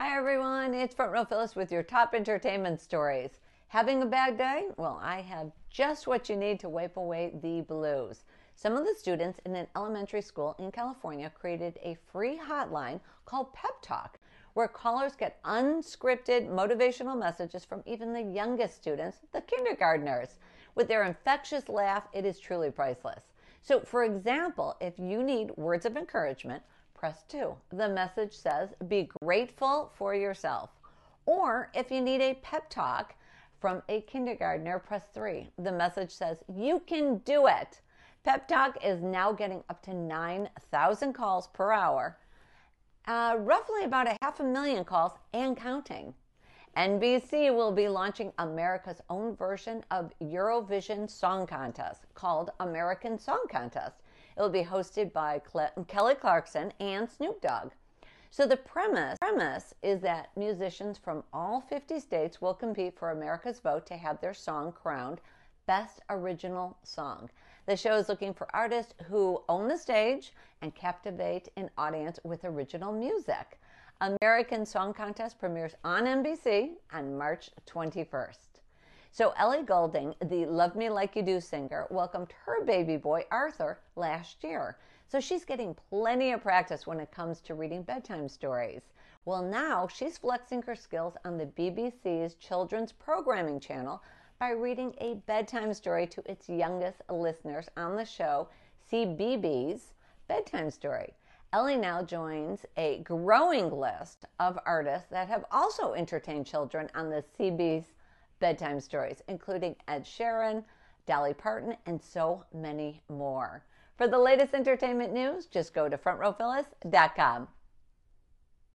Hi, everyone. It's Front Row Phyllis with your top entertainment stories. Having a bad day? Well, I have just what you need to wipe away the blues. Some of the students in an elementary school in California created a free hotline called Pep Talk, where callers get unscripted motivational messages from even the youngest students, the kindergartners. With their infectious laugh, it is truly priceless. So, for example, if you need words of encouragement, press 2. The message says, Be grateful for yourself. Or if you need a pep talk from a kindergartner, press 3. The message says, You can do it. Pep Talk is now getting up to 9,000 calls per hour, uh, roughly about a half a million calls and counting. NBC will be launching America's own version of Eurovision Song Contest called American Song Contest. It will be hosted by Kelly Clarkson and Snoop Dogg. So the premise, premise is that musicians from all 50 states will compete for America's vote to have their song crowned Best Original Song. The show is looking for artists who own the stage and captivate an audience with original music. American Song Contest premieres on NBC on March 21st. So Ellie Goulding, the Love Me Like You Do singer, welcomed her baby boy Arthur last year. So she's getting plenty of practice when it comes to reading bedtime stories. Well, now she's flexing her skills on the BBC's children's programming channel by reading a bedtime story to its youngest listeners on the show CBeebies Bedtime Story. Ellie now joins a growing list of artists that have also entertained children on the CBeebies bedtime stories, including Ed Sheeran, Dolly Parton, and so many more. For the latest entertainment news, just go to frontrowphyllis.com.